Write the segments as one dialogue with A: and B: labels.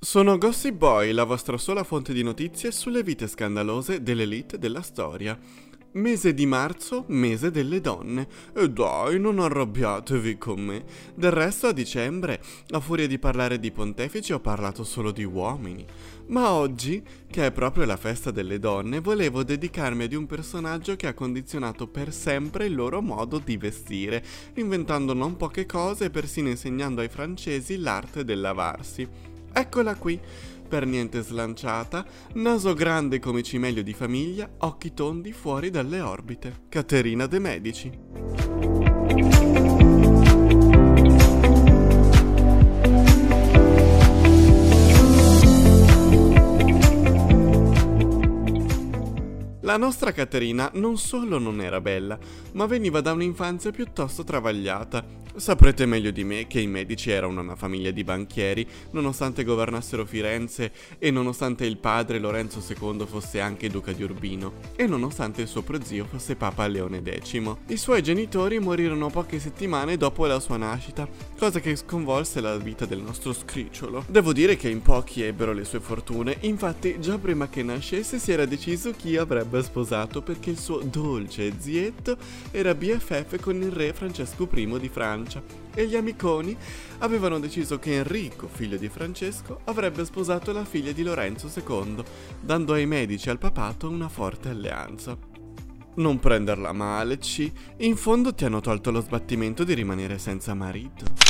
A: Sono Gossip Boy, la vostra sola fonte di notizie sulle vite scandalose dell'elite della storia. Mese di marzo, mese delle donne. E dai, non arrabbiatevi con me. Del resto a dicembre, a furia di parlare di pontefici, ho parlato solo di uomini. Ma oggi, che è proprio la festa delle donne, volevo dedicarmi ad un personaggio che ha condizionato per sempre il loro modo di vestire, inventando non poche cose e persino insegnando ai francesi l'arte del lavarsi. Eccola qui, per niente slanciata, naso grande come cimelio di famiglia, occhi tondi fuori dalle orbite. Caterina de Medici. La nostra Caterina non solo non era bella, ma veniva da un'infanzia piuttosto travagliata. Saprete meglio di me che i Medici erano una famiglia di banchieri, nonostante governassero Firenze e nonostante il padre Lorenzo II fosse anche duca di Urbino e nonostante il suo prozio fosse Papa Leone X. I suoi genitori morirono poche settimane dopo la sua nascita, cosa che sconvolse la vita del nostro scricciolo. Devo dire che in pochi ebbero le sue fortune, infatti già prima che nascesse si era deciso chi avrebbe aveva sposato perché il suo dolce zietto era BFF con il re Francesco I di Francia e gli amiconi avevano deciso che Enrico, figlio di Francesco, avrebbe sposato la figlia di Lorenzo II, dando ai medici e al papato una forte alleanza. Non prenderla male, C. In fondo ti hanno tolto lo sbattimento di rimanere senza marito.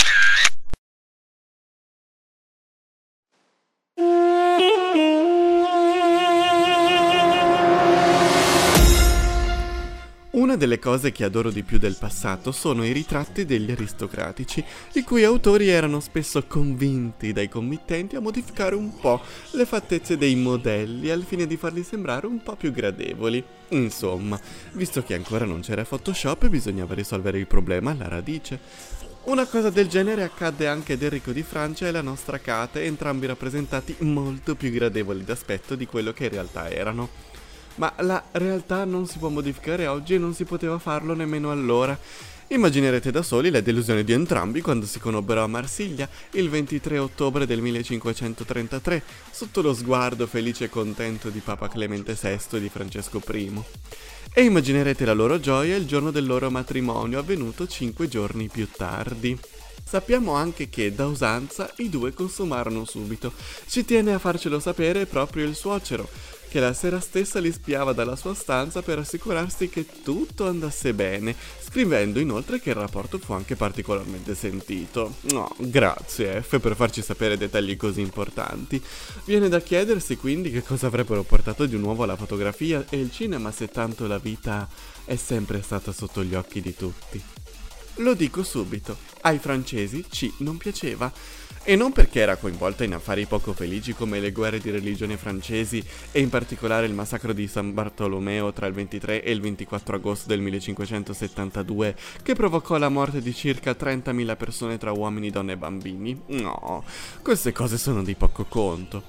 A: Delle cose che adoro di più del passato sono i ritratti degli aristocratici, i cui autori erano spesso convinti dai committenti a modificare un po' le fattezze dei modelli al fine di farli sembrare un po' più gradevoli. Insomma, visto che ancora non c'era Photoshop, bisognava risolvere il problema alla radice. Una cosa del genere accadde anche ad Enrico di Francia e la nostra Kate, entrambi rappresentati molto più gradevoli d'aspetto di quello che in realtà erano. Ma la realtà non si può modificare oggi e non si poteva farlo nemmeno allora. Immaginerete da soli la delusione di entrambi quando si conobbero a Marsiglia il 23 ottobre del 1533, sotto lo sguardo felice e contento di Papa Clemente VI e di Francesco I. E immaginerete la loro gioia il giorno del loro matrimonio avvenuto cinque giorni più tardi. Sappiamo anche che, da usanza, i due consumarono subito. Ci tiene a farcelo sapere proprio il suocero, che la sera stessa li spiava dalla sua stanza per assicurarsi che tutto andasse bene, scrivendo inoltre che il rapporto fu anche particolarmente sentito. No, grazie F per farci sapere dettagli così importanti. Viene da chiedersi quindi che cosa avrebbero portato di nuovo alla fotografia e il cinema se tanto la vita è sempre stata sotto gli occhi di tutti. Lo dico subito, ai francesi C non piaceva e non perché era coinvolta in affari poco felici come le guerre di religione francesi e in particolare il massacro di San Bartolomeo tra il 23 e il 24 agosto del 1572 che provocò la morte di circa 30.000 persone tra uomini, donne e bambini. No, queste cose sono di poco conto.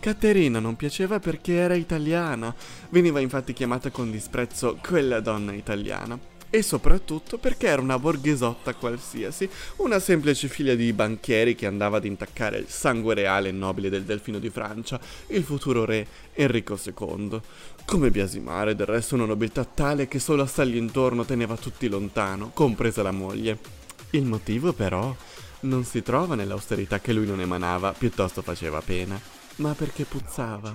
A: Caterina non piaceva perché era italiana, veniva infatti chiamata con disprezzo quella donna italiana e soprattutto perché era una borghesotta qualsiasi, una semplice figlia di banchieri che andava ad intaccare il sangue reale e nobile del delfino di Francia, il futuro re Enrico II. Come biasimare del resto una nobiltà tale che solo a stargli intorno teneva tutti lontano, compresa la moglie. Il motivo però non si trova nell'austerità che lui non emanava, piuttosto faceva pena, ma perché puzzava.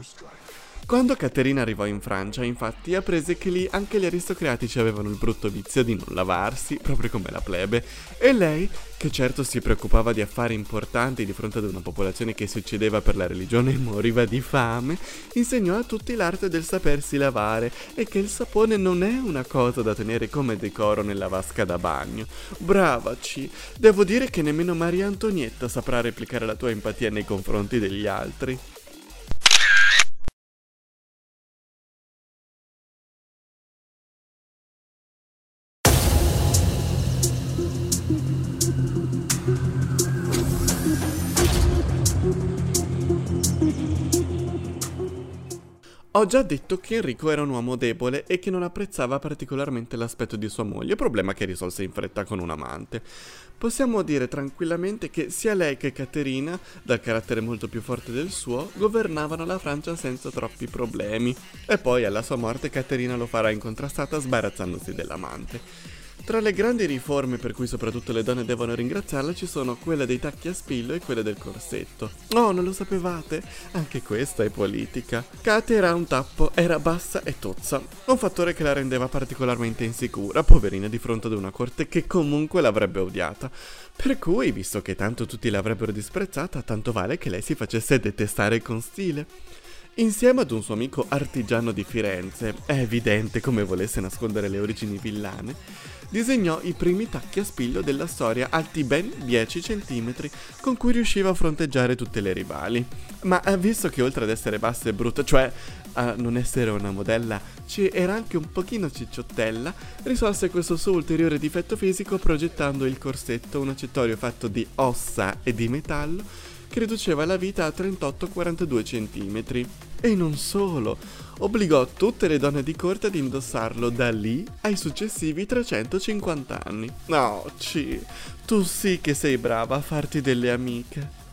A: Quando Caterina arrivò in Francia, infatti, apprese che lì anche gli aristocratici avevano il brutto vizio di non lavarsi, proprio come la plebe, e lei, che certo si preoccupava di affari importanti di fronte ad una popolazione che si uccideva per la religione e moriva di fame, insegnò a tutti l'arte del sapersi lavare e che il sapone non è una cosa da tenere come decoro nella vasca da bagno. Bravaci! Devo dire che nemmeno Maria Antonietta saprà replicare la tua empatia nei confronti degli altri. Ho già detto che Enrico era un uomo debole e che non apprezzava particolarmente l'aspetto di sua moglie, problema che risolse in fretta con un amante. Possiamo dire tranquillamente che sia lei che Caterina, dal carattere molto più forte del suo, governavano la Francia senza troppi problemi. E poi alla sua morte Caterina lo farà incontrastata sbarazzandosi dell'amante. Tra le grandi riforme per cui soprattutto le donne devono ringraziarla ci sono quella dei tacchi a spillo e quella del corsetto. Oh, non lo sapevate? Anche questa è politica. Kate era un tappo, era bassa e tozza, un fattore che la rendeva particolarmente insicura, poverina di fronte ad una corte che comunque l'avrebbe odiata. Per cui, visto che tanto tutti l'avrebbero disprezzata, tanto vale che lei si facesse detestare con stile. Insieme ad un suo amico artigiano di Firenze, è evidente come volesse nascondere le origini villane, disegnò i primi tacchi a spillo della storia alti ben 10 cm con cui riusciva a fronteggiare tutte le rivali. Ma eh, visto che oltre ad essere bassa e brutta, cioè a non essere una modella, ci era anche un pochino cicciottella, risolse questo suo ulteriore difetto fisico progettando il corsetto, un accettorio fatto di ossa e di metallo che riduceva la vita a 38-42 cm. E non solo, obbligò tutte le donne di corte ad indossarlo da lì ai successivi 350 anni. No, ci, tu sì che sei brava a farti delle amiche.